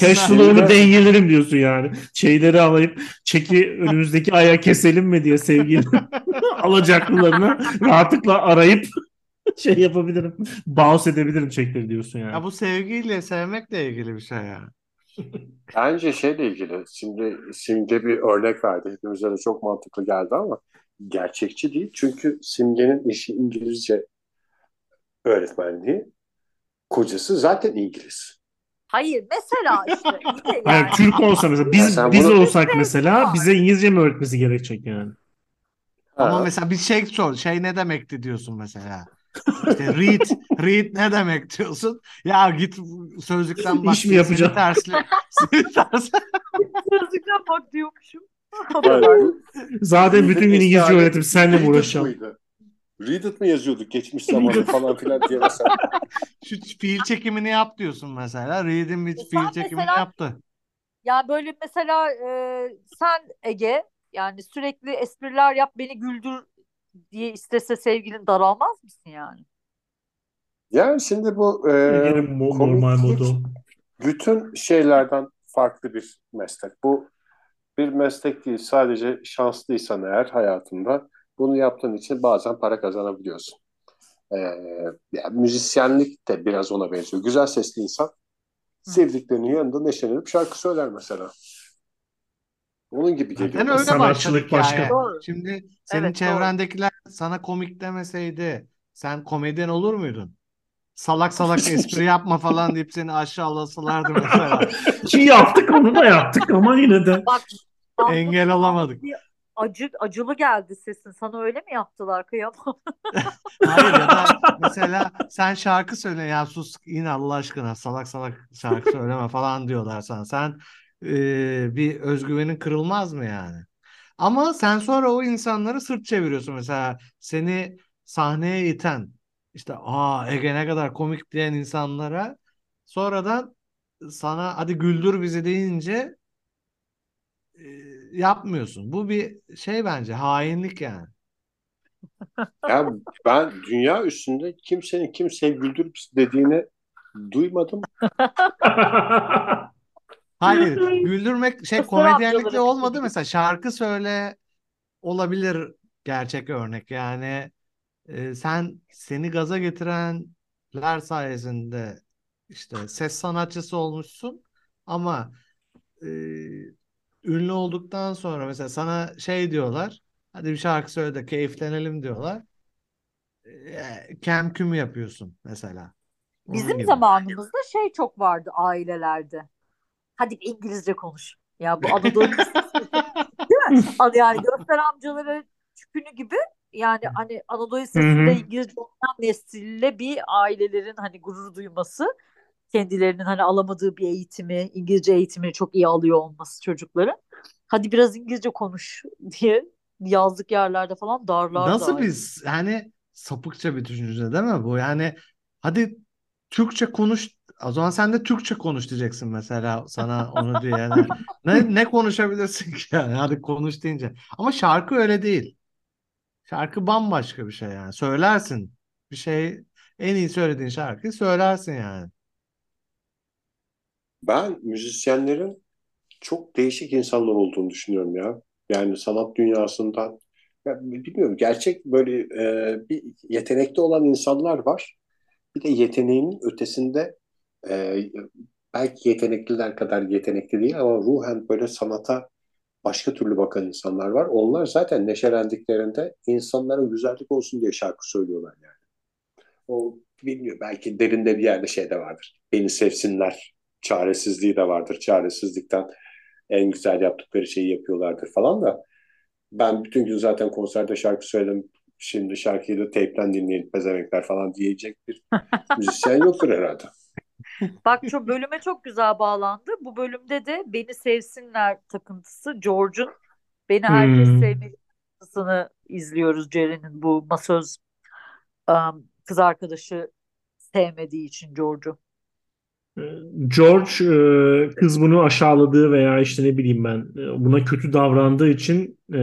Cash flow'unu dengelerim diyorsun yani. Şeyleri alayım, çeki önümüzdeki aya keselim mi diye sevgili [laughs] alacaklılarını rahatlıkla arayıp [laughs] şey yapabilirim. Bounce edebilirim çekleri diyorsun yani. Ya bu sevgiyle sevmekle ilgili bir şey yani. [laughs] Bence şeyle ilgili. Şimdi Simge bir örnek verdi. Hepimize de çok mantıklı geldi ama gerçekçi değil. Çünkü Simge'nin işi İngilizce öğretmenliği. Kocası zaten İngiliz. Hayır mesela işte. [laughs] yani. Hayır, Türk olsa mesela biz biz bunu... olsak mesela bize İngilizce mi öğretmesi gerekecek yani? Ama mesela bir şey sor. Şey ne demekti diyorsun mesela. İşte read, read ne demek diyorsun. Ya git sözlükten bak. İş mi yapacağım? [laughs] Seni tersli. Sözlükten bak diyormuşum. Zaten bütün gün İngilizce öğretim senle mi uğraşacağım? Read it mi yazıyorduk geçmiş zamanı falan filan diye mesela. Şu fiil çekimini yap diyorsun mesela. Read'in bir E fiil çekimini mesela- yaptı. Ya böyle mesela e, sen Ege yani sürekli espriler yap beni güldür diye istese sevgilin daralmaz mısın yani? Yani şimdi bu e, normal modu. bütün şeylerden farklı bir meslek. Bu bir meslek değil. Sadece şanslıysan eğer hayatında bunu yaptığın için bazen para kazanabiliyorsun. Ee, yani müzisyenlik de biraz ona benziyor. Güzel sesli insan sevdiklerinin yanında neşelenip şarkı söyler mesela. Onun gibi geliyor. Zaten öyle Sanatçılık başka. Doğru. Şimdi senin Evet, doğru. çevrendekiler sana komik demeseydi sen komedyen olur muydun? Salak salak [laughs] espri yapma falan deyip seni aşağılasalardı mesela. [laughs] Ki yaptık onu da yaptık ama yine de. Bak Engel olamadık. acı acılı geldi sesin. Sana öyle mi yaptılar kıyamam? [laughs] Hayır ya da mesela sen şarkı söyle ya sus in Allah aşkına salak salak şarkı söyleme falan diyorlar sana. Sen e, bir özgüvenin kırılmaz mı yani? Ama sen sonra o insanları sırt çeviriyorsun mesela seni sahneye iten işte aa Ege ne kadar komik diyen insanlara sonradan sana hadi güldür bizi deyince e, yapmıyorsun. Bu bir şey bence hainlik yani. Ya ben dünya üstünde kimsenin kimseye güldürüp dediğini duymadım. [laughs] Hayır, güldürmek şey komedyenlikle olmadı mesela şarkı söyle olabilir gerçek örnek yani e, sen seni gaza getirenler sayesinde işte ses sanatçısı olmuşsun ama e, ünlü olduktan sonra mesela sana şey diyorlar hadi bir şarkı söyle de keyiflenelim diyorlar e, kem küm yapıyorsun mesela. Onun Bizim gibi. zamanımızda şey çok vardı ailelerde. Hadi bir İngilizce konuş. Ya bu Anadolu değil mi? [laughs] Yani Göster amcaları çükünü gibi yani hani Anadolu Lisesi'nde. İngilizce okuyan nesille bir ailelerin hani gurur duyması kendilerinin hani alamadığı bir eğitimi, İngilizce eğitimini çok iyi alıyor olması çocukların. Hadi biraz İngilizce konuş diye yazlık yerlerde falan darlardı. Nasıl biz yani sapıkça bir düşünce değil mi bu? Yani hadi Türkçe konuş o zaman sen de Türkçe konuş diyeceksin mesela sana onu [laughs] diye. Yani ne, ne konuşabilirsin ki yani hadi konuş deyince. Ama şarkı öyle değil. Şarkı bambaşka bir şey yani. Söylersin bir şey en iyi söylediğin şarkıyı söylersin yani. Ben müzisyenlerin çok değişik insanlar olduğunu düşünüyorum ya. Yani sanat dünyasından ya bilmiyorum gerçek böyle e, bir yetenekli olan insanlar var. Bir de yeteneğinin ötesinde e, belki yetenekliler kadar yetenekli değil ama ruhen böyle sanata başka türlü bakan insanlar var. Onlar zaten neşelendiklerinde insanlara güzellik olsun diye şarkı söylüyorlar yani. O bilmiyorum belki derinde bir yerde şey de vardır. Beni sevsinler çaresizliği de vardır. Çaresizlikten en güzel yaptıkları şeyi yapıyorlardır falan da. Ben bütün gün zaten konserde şarkı söyledim. Şimdi şarkıyı da teypten dinleyin pezemekler falan diyecek bir [laughs] müzisyen yoktur herhalde. Bak şu bölüme çok güzel bağlandı. Bu bölümde de beni sevsinler takıntısı George'un beni herkes Hmm. sevmeli takıntısını izliyoruz Ceren'in bu masöz um, kız arkadaşı sevmediği için George'u. George e, kız bunu aşağıladığı veya işte ne bileyim ben e, buna kötü davrandığı için e,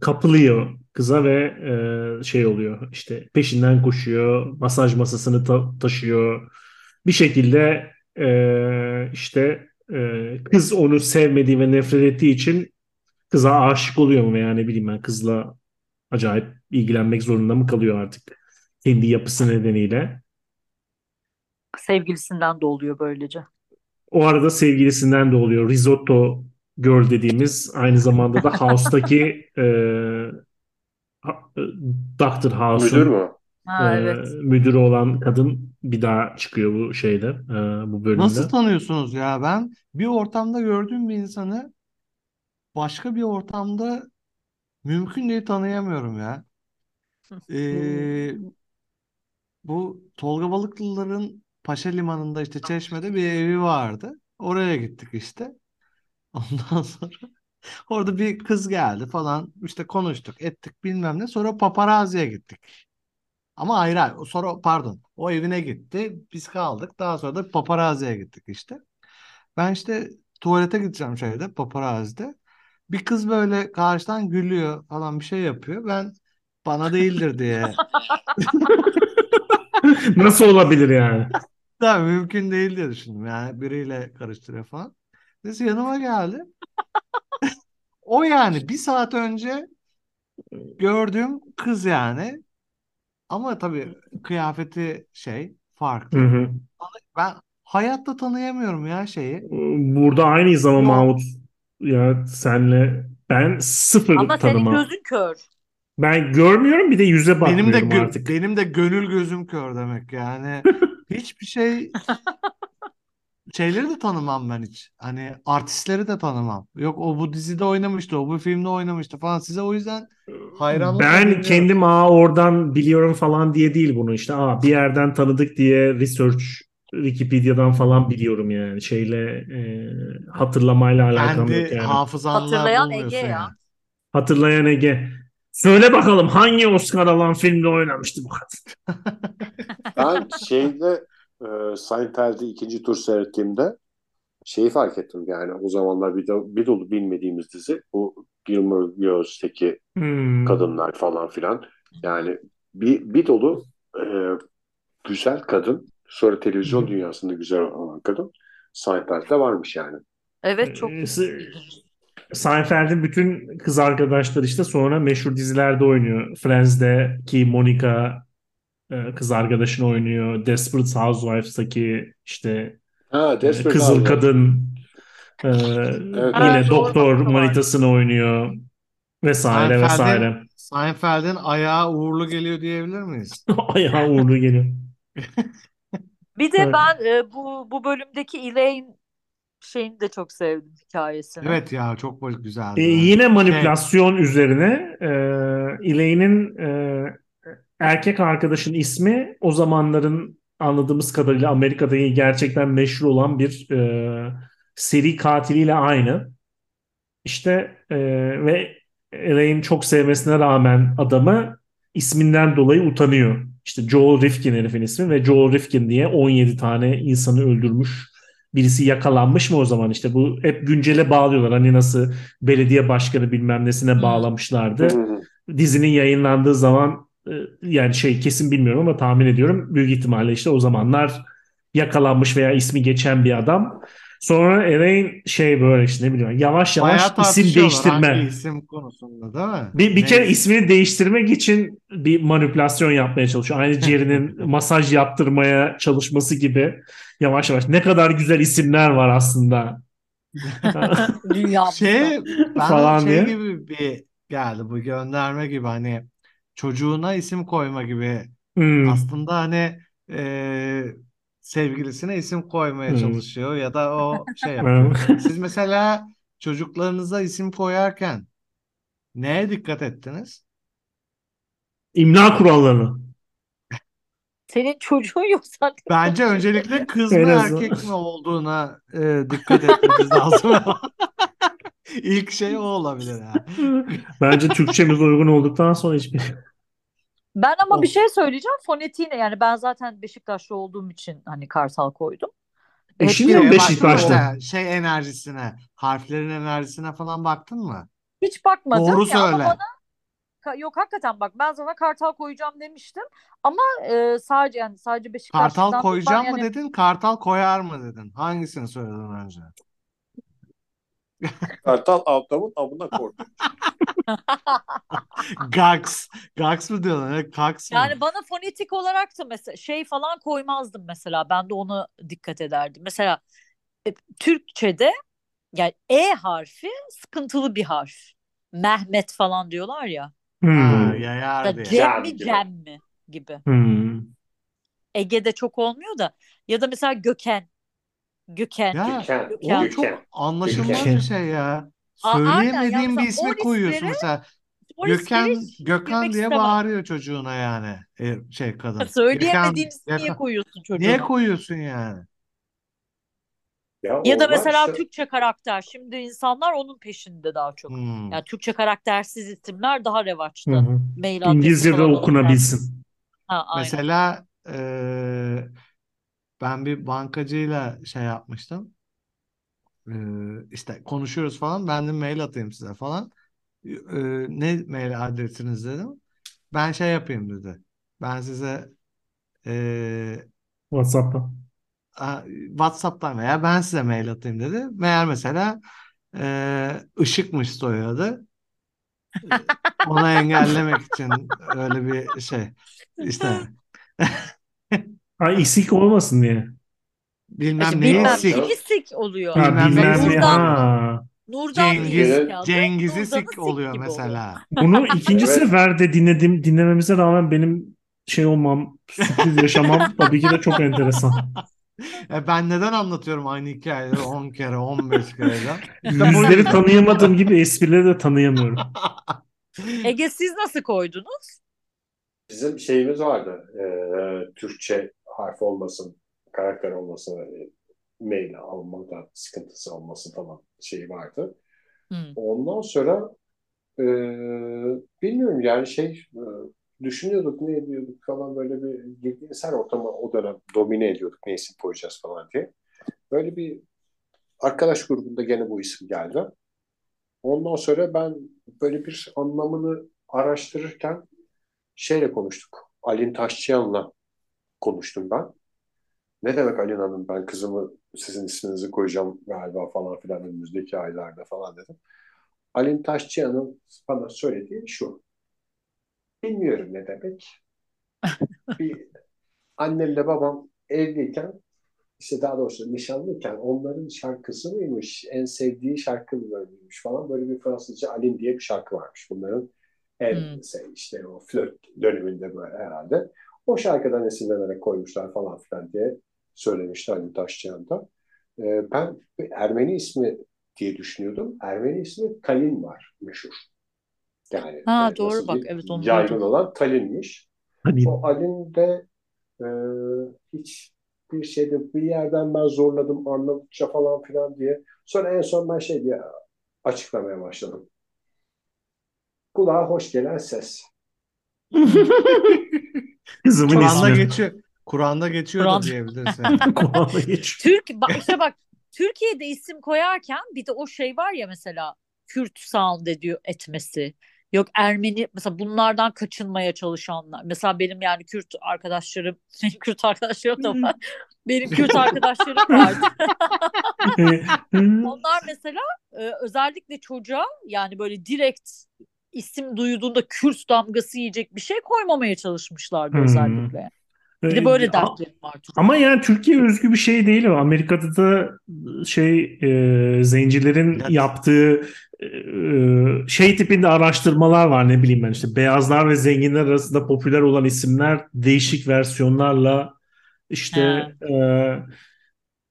kapılıyor kıza ve e, şey oluyor işte peşinden koşuyor masaj masasını ta- taşıyor bir şekilde e, işte e, kız onu sevmediği ve nefret ettiği için kıza aşık oluyor mu veya ne bileyim ben kızla acayip ilgilenmek zorunda mı kalıyor artık kendi yapısı nedeniyle. Sevgilisinden de oluyor böylece. O arada sevgilisinden de oluyor. Risotto Girl dediğimiz aynı zamanda da [laughs] House'taki e, e, Dr. Müdür House'un mü? Ha e, evet. müdürü olan kadın bir daha çıkıyor bu şeyde, e, bu bölümde. Nasıl tanıyorsunuz ya? Ben bir ortamda gördüğüm bir insanı başka bir ortamda Mümkün değil tanıyamıyorum ya. Ee, bu Tolga Balıklıların Paşa Limanı'nda işte Çeşme'de bir evi vardı. Oraya gittik işte. [laughs] Ondan sonra orada bir kız geldi falan işte konuştuk ettik bilmem ne. Sonra paparazziye gittik. Ama ayrı ayrı. Sonra pardon o evine gitti. Biz kaldık. Daha sonra da paparazziye gittik işte. Ben işte tuvalete gideceğim şeyde paparazzide. Bir kız böyle karşıdan gülüyor falan bir şey yapıyor. Ben bana değildir diye. [laughs] Nasıl olabilir yani? Tabii mümkün değil diye düşündüm. Yani biriyle karıştırıyor falan. Neyse yanıma geldi. O yani bir saat önce gördüğüm kız yani. Ama tabii kıyafeti şey farklı. Hı hı. Ben hayatta tanıyamıyorum ya şeyi. Burada aynıyız ama Yok. Mahmut. Ya senle ben sıfır Ama senin tanıma. gözün kör. Ben görmüyorum bir de yüze Benim de bakmıyorum gö- artık. benim de gönül gözüm kör demek yani. [laughs] Hiçbir şey şeyleri de tanımam ben hiç. Hani artistleri de tanımam. Yok o bu dizide oynamıştı, o bu filmde oynamıştı falan. Size o yüzden hayranlıkla Ben dinliyorum. kendim aa oradan biliyorum falan diye değil bunu işte. Aa bir yerden tanıdık diye research Wikipedia'dan falan biliyorum yani. Şeyle e, hatırlamayla alakam yok yani. hafızanla Hatırlayan Ege ya. yani. Hatırlayan Ege. Söyle bakalım hangi Oscar alan filmde oynamıştı bu kadın? Ben şeyde e, Seinfeld'i ikinci tur seyrettiğimde şeyi fark ettim yani o zamanlar bir, de, bir dolu bilmediğimiz dizi bu Gilmore Girls'teki Hmm. kadınlar falan filan yani bir, bir dolu e, güzel kadın sonra televizyon Hı. dünyasında güzel olan kadın Seinfeld'de varmış yani. Evet çok Ee, S- Seinfeld'in bütün kız arkadaşları işte sonra meşhur dizilerde oynuyor. Friends'deki Monica kız arkadaşını oynuyor. Desperate Housewives'taki işte Ha e, Desperate Kızıl Housewives. Kadın e, yine Evet, doktor doğru. manitasını oynuyor vesaire Seinfeld'in vesaire. Seinfeld'in ayağı uğurlu geliyor diyebilir miyiz? [laughs] Ayağı uğurlu geliyor. [laughs] Bir de Evet. ben e, bu bu bölümdeki Elaine şeyini de çok sevdim hikayesini. Evet ya çok güzeldi. E, evet. yine Şey, manipülasyon üzerine e, Elaine'in e, erkek arkadaşın ismi o zamanların anladığımız kadarıyla Amerika'da gerçekten meşhur olan bir e, seri katiliyle aynı. İşte e, ve Elaine çok sevmesine rağmen adamı isminden dolayı utanıyor. İşte Joel Rifkin herifin ismi ve Joel Rifkin diye 17 tane insanı öldürmüş. Birisi yakalanmış mı o zaman işte bu hep güncele bağlıyorlar. Hani nasıl belediye başkanı bilmem nesine bağlamışlardı. Dizinin yayınlandığı zaman yani şey kesin bilmiyorum ama tahmin ediyorum büyük ihtimalle işte o zamanlar yakalanmış veya ismi geçen bir adam. Sonra Elaine şey böyle işte ne bileyim yavaş yavaş bayağı isim tartışıyorlar hangi değiştirme. isim konusunda değil mi? Bir, bir kere ismini değiştirmek için bir manipülasyon yapmaya çalışıyor. Aynı Jerry'nin [laughs] masaj yaptırmaya çalışması gibi yavaş yavaş. Ne kadar güzel isimler var aslında. [laughs] Şey bana falan şey diye. gibi bir geldi bu gönderme gibi hani çocuğuna isim koyma gibi Hmm, aslında hani e, sevgilisine isim koymaya hmm. çalışıyor ya da o şey [laughs] yapıyor. [laughs] Siz mesela çocuklarınıza isim koyarken neye dikkat ettiniz? İmla kurallarını. Senin çocuğun yok zaten. Bence öncelikle kız [laughs] En mı azından. erkek mi olduğuna e, dikkat etmemiz lazım. İlk şey o olabilir ha. [laughs] Bence Türkçemiz uygun olduktan sonra hiçbir Ben ama bir şey söyleyeceğim. Fonetiğine yani ben zaten Beşiktaşlı olduğum için hani Kartal koydum. De bir mi baktın mı Beşiktaşlı? mesela şey enerjisine, harflerin enerjisine falan baktın mı? Hiç bakmadım Doğru ya ama söyle. bana Ka- yok hakikaten bak ben sana Kartal koyacağım demiştim. Ama e, sadece yani sadece Kartal Beşiktaşlı'dan dolayı koyacağım mı yani dedin, kartal koyar mı dedin? Hangisini söyledin önce? Kartal avtamın avına korktu. Gax. Gax mı diyorlar? Kax mı? yani bana fonetik olarak da mesela şey falan koymazdım mesela. Ben de onu dikkat ederdim. Mesela e, Türkçe'de yani E harfi sıkıntılı bir harf. Mehmet falan diyorlar ya. Ha, Hmm, Ya diye. Cem mi gibi. Cem mi gibi. hmm. Ege'de çok olmuyor da. Ya da mesela Göken. Göken. Ya Gökhan. Gökhan. o çok anlaşılmaz Gökhan. bir şey ya. Aynen Söyleyemediğim bir ismi koyuyorsun mesela. Gökhan Gökhan diye istemem. bağırıyor çocuğuna yani. E, şey kadın. Söyleyemediğiniz Gökhan, niye koyuyorsun çocuğuna? Niye koyuyorsun yani? Ya, ya da mesela işte... Türkçe karakter. Şimdi insanlar onun peşinde daha çok. Hmm. Yani Türkçe karaktersiz isimler daha revaçta. Hı İngilizce de okunabilsin. Ha, Mesela e, ben bir bankacıyla şey yapmıştım. E, işte konuşuyoruz falan. Ben de mail atayım size falan. E, ne mail adresiniz dedim. Ben şey yapayım dedi. Ben size e, WhatsApp'ta WhatsApp'tan veya ben size mail atayım dedi. Meğer mesela e, ışıkmış soyadı. [laughs] Ona engellemek için öyle bir şey. İşte [laughs] ha, isik olmasın diye. Bilmem işte, ne isik. isik oluyor. Ha, bilmem, bilmem ne. Ha. Nurdan Cengiz, Cengiz isik oluyor mesela. Bunu ikinci evet. seferde dinledim dinlememize rağmen benim şey olmam, sürpriz yaşamam [laughs] tabii ki de çok enteresan. E ben neden anlatıyorum aynı hikayeleri 10 kere 15 kere? Yüzleri tanıyamadığım gibi esprileri de tanıyamıyorum. [laughs] Ege siz nasıl koydunuz? Bizim şeyimiz vardı. E, Türkçe harf olmasın, karakter olmasın, e, mail almada sıkıntısı olmasın falan şeyi vardı. Hmm. Ondan sonra e, bilmiyorum yani şey e, düşünüyorduk ne ediyorduk falan böyle bir girdiğimiz ortamı o dönem domine ediyorduk ne isim koyacağız falan diye. Böyle bir arkadaş grubunda gene bu isim geldi. Ondan sonra ben böyle bir anlamını araştırırken şeyle konuştuk. Alin Taşçıyan'la konuştum ben. Ne demek Alin Hanım ben kızımı sizin isminizi koyacağım galiba falan filan önümüzdeki aylarda falan dedim. Alin Taşçıyan'ın bana söylediği şu. Bilmiyorum ne demek. [laughs] bir annemle babam evliyken işte daha doğrusu nişanlıyken onların şarkısı mıymış, en sevdiği şarkı mıymış falan böyle bir Fransızca Alim diye bir şarkı varmış. Bunların en hmm. şey, işte o flört döneminde böyle herhalde. O şarkıdan esinlenerek koymuşlar falan filan diye söylemişti Ali Taşçıyan da. Ee, ben Ermeni ismi diye düşünüyordum. Ermeni ismi Kalin var meşhur. Yani ha, e, doğru bak evet onu yaygın duydum. olan Talin'miş. Talin. O Alin de e, hiç bir şeyde bir yerden ben zorladım Arnavutça falan filan diye. Sonra en son ben şey diye açıklamaya başladım. Kulağa hoş gelen ses. [laughs] Kızımın Kur'an'da geçiyor. Kur'an'da [laughs] geçiyor Kur'an. da diyebilirsin. Kur'an'da geçiyor. Türk bak işte bak Türkiye'de isim koyarken bir de o şey var ya mesela Kürt sound ediyor etmesi. Yok Ermeni mesela bunlardan kaçınmaya çalışanlar. Mesela benim yani Kürt arkadaşlarım, [laughs] Kürt arkadaşlarım da var. benim Kürt [laughs] arkadaşlarım var. Onlar mesela e, özellikle çocuğa yani böyle direkt isim duyduğunda Kürt damgası yiyecek bir şey koymamaya çalışmışlardı hmm. özellikle. Bir de böyle dertlerim var. Ama yani Türkiye özgü bir şey değil o. Amerika'da da şey e, zencilerin evet. yaptığı e, şey tipinde araştırmalar var ne bileyim ben işte beyazlar ve zenginler arasında popüler olan isimler değişik versiyonlarla işte e,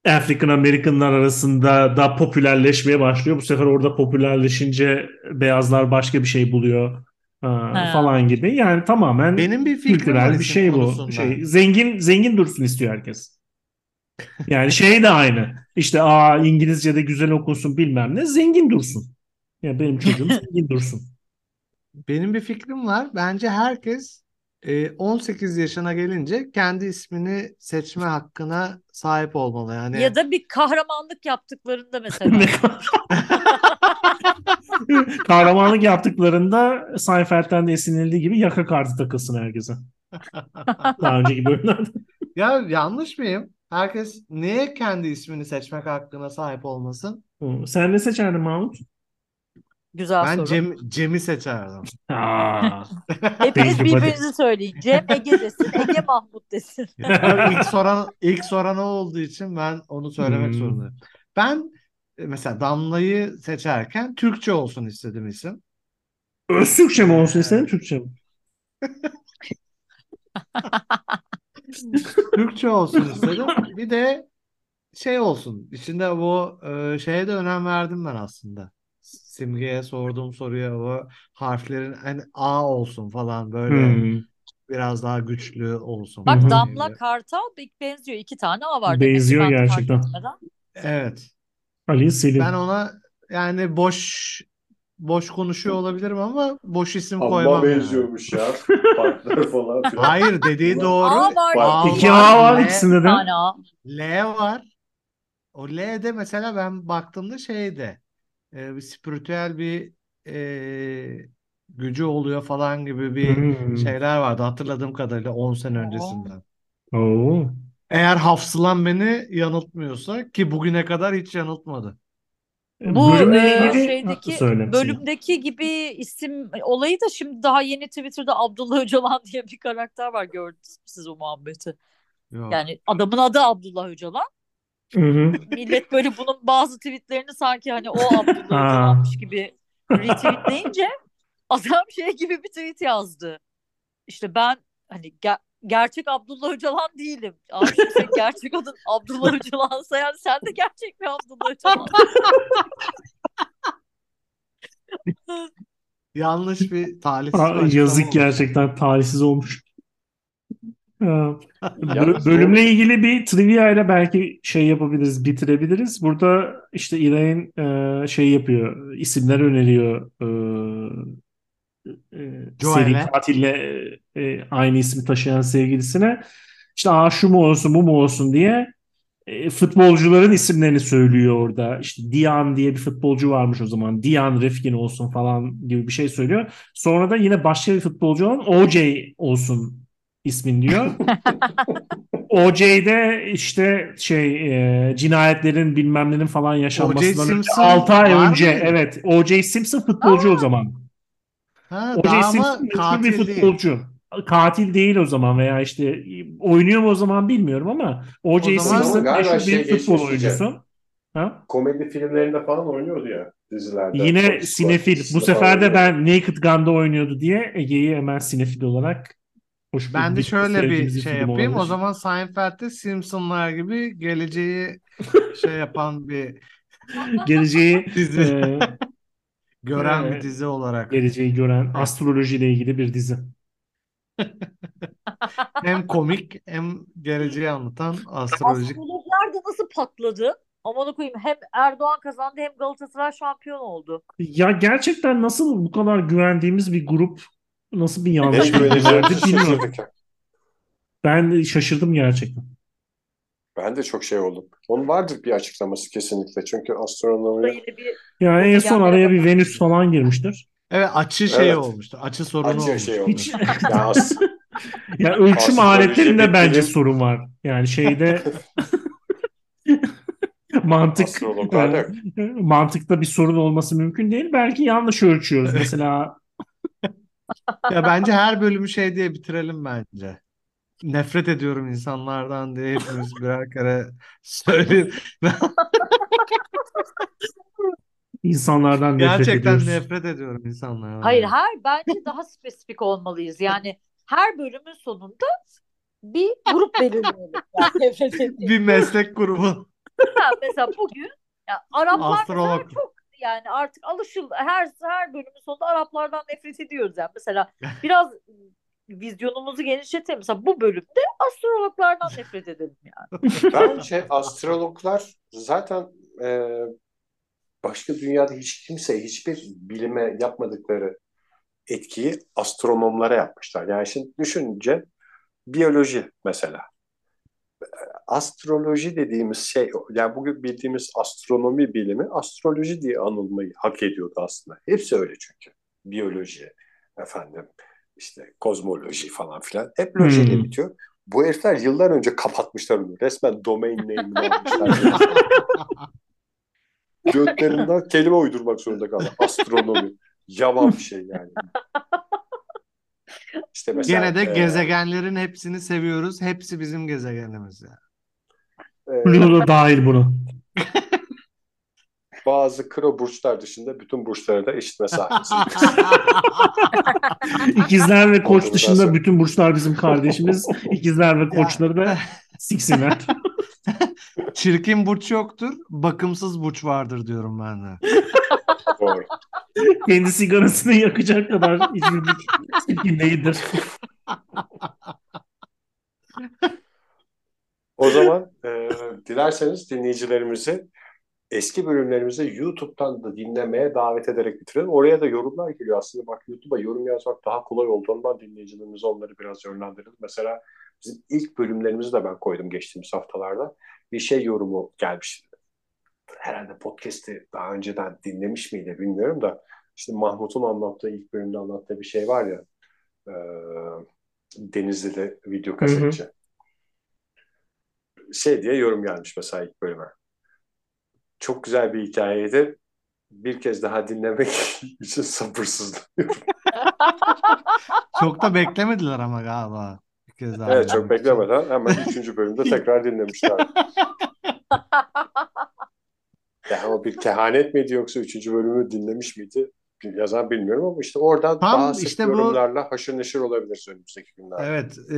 African Americanlar arasında da popülerleşmeye başlıyor. Bu sefer orada popülerleşince beyazlar başka bir şey buluyor ha. falan gibi. Yani tamamen benim bir kültürel bir şey bu. Şey zengin zengin dursun istiyor herkes. Yani şey de aynı. İşte aa İngilizce'de güzel okunsun bilmem ne. Zengin dursun. Ya benim çocuğum [laughs] zengin dursun. Benim bir fikrim var. Bence herkes 18 e, yaşına gelince kendi ismini seçme hakkına sahip olmalı yani. Ya da bir kahramanlık yaptıklarında [laughs] mesela. [laughs] kahramanlık yaptıklarında Seinfeld'den de esinlendiği gibi yaka kartı takılsın herkese. [laughs] Daha önceki bölümlerde. Ya yanlış mıyım? Herkes niye kendi ismini seçmek hakkına sahip olmasın? Sen ne seçerdin Mahmut? Güzel ben soru. Cem, Cem'i seçerdim. [laughs] Hepiniz birbirinizi söyleyin. Cem Ege desin, Ege Mahmut desin. [laughs] İlk soran ilk soran o olduğu için ben onu söylemek hmm. zorundayım. Ben e, mesela Damla'yı seçerken Türkçe olsun istedim isim. Öz Türkçe mi olsun istedin Türkçe mi? [laughs] Türkçe olsun istedim. Bir de şey olsun. İçinde bu e, şeye de önem verdim ben aslında Simge'ye sorduğum soruya o harflerin hani A olsun falan böyle Hmm. biraz daha güçlü olsun. Bak. Damla Kartal benziyor. İki tane A var demek ki Benziyor ben de fark gerçekten. etmeden. Evet. Ali Selim. Ben ona yani boş boş konuşuyor olabilirim ama boş isim Amma koymam yani. benziyormuş ya. [laughs] Parklar falan filan. Hayır dediği doğru. A var. Var. İki A var L- ikisinde Bir de. tane A. L var. O L'de mesela ben baktığımda şeyde e, bir spiritüel bir e, gücü oluyor falan gibi bir Hmm. şeyler vardı hatırladığım kadarıyla 10 sene öncesinden. Oo. Eğer hafızam beni yanıltmıyorsa ki bugüne kadar hiç yanıltmadı. Bu Bölümle e, ilgili şeydeki Ha, söyle. bölümdeki gibi isim olayı da şimdi daha yeni Twitter'da Abdullah Öcalan diye bir karakter var gördünüz mü siz o muhabbeti? Yok. Yani adamın adı Abdullah Öcalan. Millet böyle bunun bazı tweetlerini sanki hani o [laughs] Abdullah Ha. Öcalan'mış gibi retweetleyince adam şey gibi bir tweet yazdı. İşte ben hani ge- gerçek Abdullah Öcalan değilim. Abi gerçek adın Abdullah Öcalan'sa yani sen de gerçek bir Abdullah Öcalan. Yanlış bir talihsiz Aa, yazık olmuş. gerçekten talihsiz olmuş. [laughs] Yalnız bölümle ilgili bir trivia ile belki şey yapabiliriz, bitirebiliriz. Burada işte İlay'ın e, şey yapıyor, isimler öneriyor. E, e, seri katille e, aynı ismi taşıyan sevgilisine. İşte Aa, şu mu olsun, bu mu olsun diye futbolcuların isimlerini söylüyor orada. İşte Dian diye bir futbolcu varmış o zaman. Dian Rifkin olsun falan gibi bir şey söylüyor. Sonra da yine başka bir futbolcu olan OJ olsun ismin diyor. [laughs] OJ'de işte şey e, cinayetlerin bilmem nenin falan yaşanmasından önce Simpson 6 ay önce mıydı? evet OJ Simpson futbolcu o zaman. Ha, O.J. Simpson meşhur bir katil değil. futbolcu. Katil değil o zaman veya işte oynuyor mu o zaman bilmiyorum ama O.J. Simpson meşhur şey bir futbol oyuncusu. Ha? Komedi filmlerinde falan oynuyordu ya dizilerde. Yine sinefil. Bu sefer de ben Naked Gun'da oynuyordu diye Ege'yi hemen sinefil olarak hoş Ben de bir- şöyle bir şey yapayım. O olabilir. zaman Seinfeld'de Simpsonlar gibi geleceği [laughs] şey yapan bir Geleceği [laughs] dizi. e, gören bir Evet. dizi olarak. geleceği gören astrolojiyle ilgili bir dizi. [laughs] Hem komik hem geleceği anlatan astrolojik. Astrologlar da nasıl patladı? Aman koyayım hem Erdoğan kazandı hem Galatasaray şampiyon oldu. Ya gerçekten nasıl bu kadar güvendiğimiz bir grup nasıl bir yanlış verdi güveneceğimizi bilmiyorum. ya. Ben de şaşırdım gerçekten. Ben de çok şey oldum. Onun vardır bir açıklaması kesinlikle. Çünkü astronomi yine bir Ya en son araya bir Venüs falan girmiştir. Evet açı şeyi Evet. olmuştu. Açı sorunu Açı olmuştu. şey olmuş. Hiç yani as- [laughs] ya ölçüm Astroloji aletlerinde bir bence bilim. sorun var. Yani şeyde [laughs] mantık e, [laughs] mantıkta bir sorun olması mümkün değil. Belki yanlış ölçüyoruz. Mesela Ya bence her bölümü şey diye bitirelim bence. Nefret ediyorum insanlardan diye hepimiz birer kere söyleyelim. [laughs] insanlardan nefret Gerçekten ediyoruz. nefret ediyorum insanlardan. Hayır her bence daha spesifik olmalıyız. Yani her bölümün sonunda bir grup belirleyelim. [laughs] Yani nefret ettiğim. Bir meslek grubu. Ha, mesela bugün ya Araplar mesela Astrolog. çok yani artık alışıldı. Her her bölümün sonunda Araplardan nefret ediyoruz yani. Mesela [laughs] biraz vizyonumuzu genişletelim. Mesela bu bölümde astrologlardan [laughs] nefret edelim yani. Bence astrologlar zaten e, başka dünyada hiç kimse hiçbir bilime yapmadıkları etkiyi astronomlara yapmışlar. Yani şimdi düşününce biyoloji mesela. Astroloji dediğimiz şey, yani bugün bildiğimiz astronomi bilimi astroloji diye anılmayı hak ediyordu aslında. Hepsi öyle çünkü. Biyoloji, efendim işte kozmoloji falan filan. Hep lojiyle Hmm. bitiyor. Bu herifler yıllar önce kapatmışlar onu. Resmen domain name'ini almışlar. [laughs] Götlerinden kelime uydurmak zorunda kaldı. Astronomi. Yavan bir şey yani. [laughs] İşte mesela Gene de e, gezegenlerin hepsini seviyoruz. Hepsi bizim gezegenimiz ya. e, [laughs] Pluto da dahil bunu. [laughs] bazı kro burçlar dışında bütün burçlara da eşit mesafesi. [laughs] İkizler ve Koç dışında bütün burçlar bizim kardeşimiz. İkizler ve Koçları da siksinler. Çirkin burç yoktur, bakımsız burç vardır diyorum ben de. [laughs] Doğru. Kendi sigarasını yakacak kadar hiçbir neydir? O zaman e, dilerseniz dinleyicilerimizi eski bölümlerimizi YouTube'dan da dinlemeye davet ederek bitirelim. Oraya da yorumlar geliyor aslında. Bak YouTube'a yorum yazmak daha kolay olduğundan dinleyicilerimiz onları biraz yönlendirelim. Mesela bizim ilk bölümlerimizi de ben koydum geçtiğimiz haftalarda. Bir şey yorumu gelmiş. Herhalde podcast'i daha önceden dinlemiş miydi bilmiyorum da işte Mahmut'un anlattığı ilk bölümde anlattığı bir şey var ya e, Denizli'de video kasetçi. Hı hı. Şey diye yorum gelmiş mesela ilk bölüme çok güzel bir hikayeydi. Bir kez daha dinlemek [laughs] için sabırsızlanıyorum. [laughs] çok da beklemediler ama galiba. Bir kez daha evet çok beklemeden hemen üçüncü bölümde [laughs] tekrar dinlemişler. Yani o bir kehanet miydi yoksa üçüncü bölümü dinlemiş miydi? yazan bilmiyorum ama işte oradan Tam daha sık işte yorumlarla bu... haşır neşir olabilir önümüzdeki günlerde. Evet. E,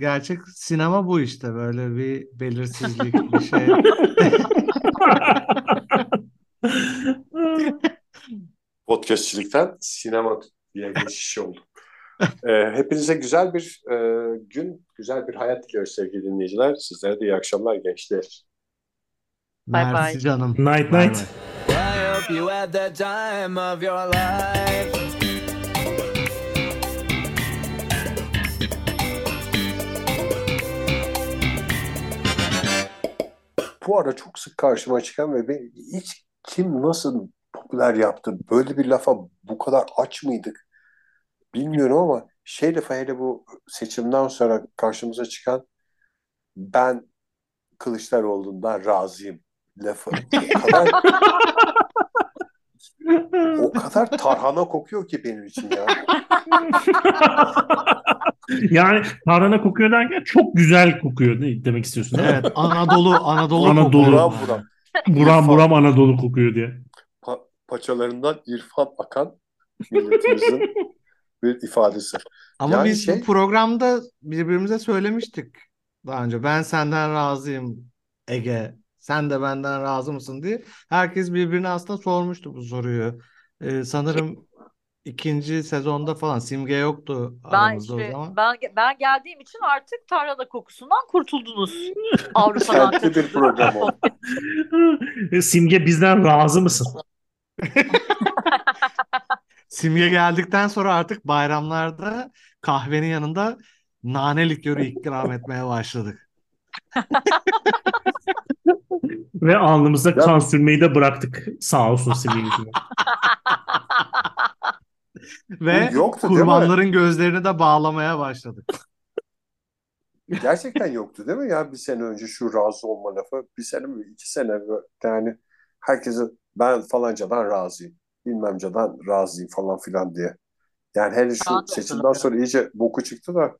gerçek sinema bu işte. Böyle bir belirsizlik bir [laughs] şey. [laughs] Podcastçilikten sinema diye geçiş oldu. ee, hepinize güzel bir e, gün, güzel bir hayat diliyoruz sevgili dinleyiciler. Sizlere de iyi akşamlar gençler. Bye Mersi bye. canım. Night night. Bu ara çok sık karşıma çıkan ve ben hiç kim nasıl popüler yaptı? Böyle bir lafa bu kadar aç mıydık? Bilmiyorum ama şey lafa hele bu seçimden sonra karşımıza çıkan ben Kılıçdaroğlu'ndan razıyım lafı. O kadar, [laughs] o kadar tarhana kokuyor ki benim için ya. [laughs] yani tarhana kokuyor derken çok güzel kokuyor demek istiyorsun? Evet Anadolu Anadolu Anadolu. Buram buram. Buram buram Anadolu kokuyor diye. Pa paçalarından irfan akan milletimizin bir ifadesi. Ama yani biz şey... bu programda birbirimize söylemiştik daha önce. Ben senden razıyım Ege. Sen de benden razı mısın diye. Herkes birbirine aslında sormuştu bu soruyu. Ee, sanırım ikinci sezonda falan simge yoktu ben işte, o zaman. Ben, ben geldiğim için artık tarhana kokusundan kurtuldunuz. [laughs] Avrupa'dan. Kentli bir program oldu. simge bizden razı mısın? [laughs] simge geldikten sonra artık bayramlarda kahvenin yanında nane likörü ikram etmeye başladık. [laughs] Ve alnımıza ya. kan sürmeyi de bıraktık. Sağ olsun Simge Ve yoktu, kurbanların gözlerini de bağlamaya başladık. Gerçekten yoktu değil mi ya bir sene önce şu razı olma lafı? Bir sene mi? iki sene mi? Yani herkese ben falancadan razıyım. Bilmemcadan razıyım falan filan diye. Yani hele şu seçimden sonra iyice boku çıktı da.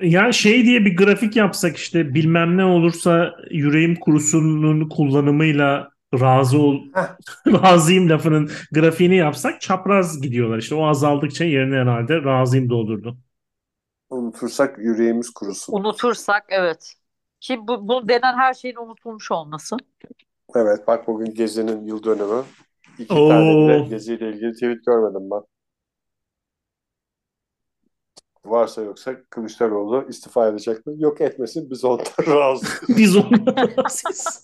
Yani şey diye bir grafik yapsak işte bilmem ne olursa yüreğim kurusunun kullanımıyla razı ol [laughs] razıyım lafının grafiğini yapsak çapraz gidiyorlar. İşte o azaldıkça yerine herhalde razıyım doldurdu. Unutursak yüreğimiz kurusun. Unutursak evet. Ki bu, bu denen her şeyin unutulmuş olması. Evet bak bugün Gezi'nin yıl dönümü. İki Oo. tane bile Gezi'yle ilgili tweet görmedim ben. Varsa yoksa Kılıçdaroğlu istifa edecek mi? Yok etmesin biz ondan [laughs] razıyız. biz ondan [laughs] razıyız.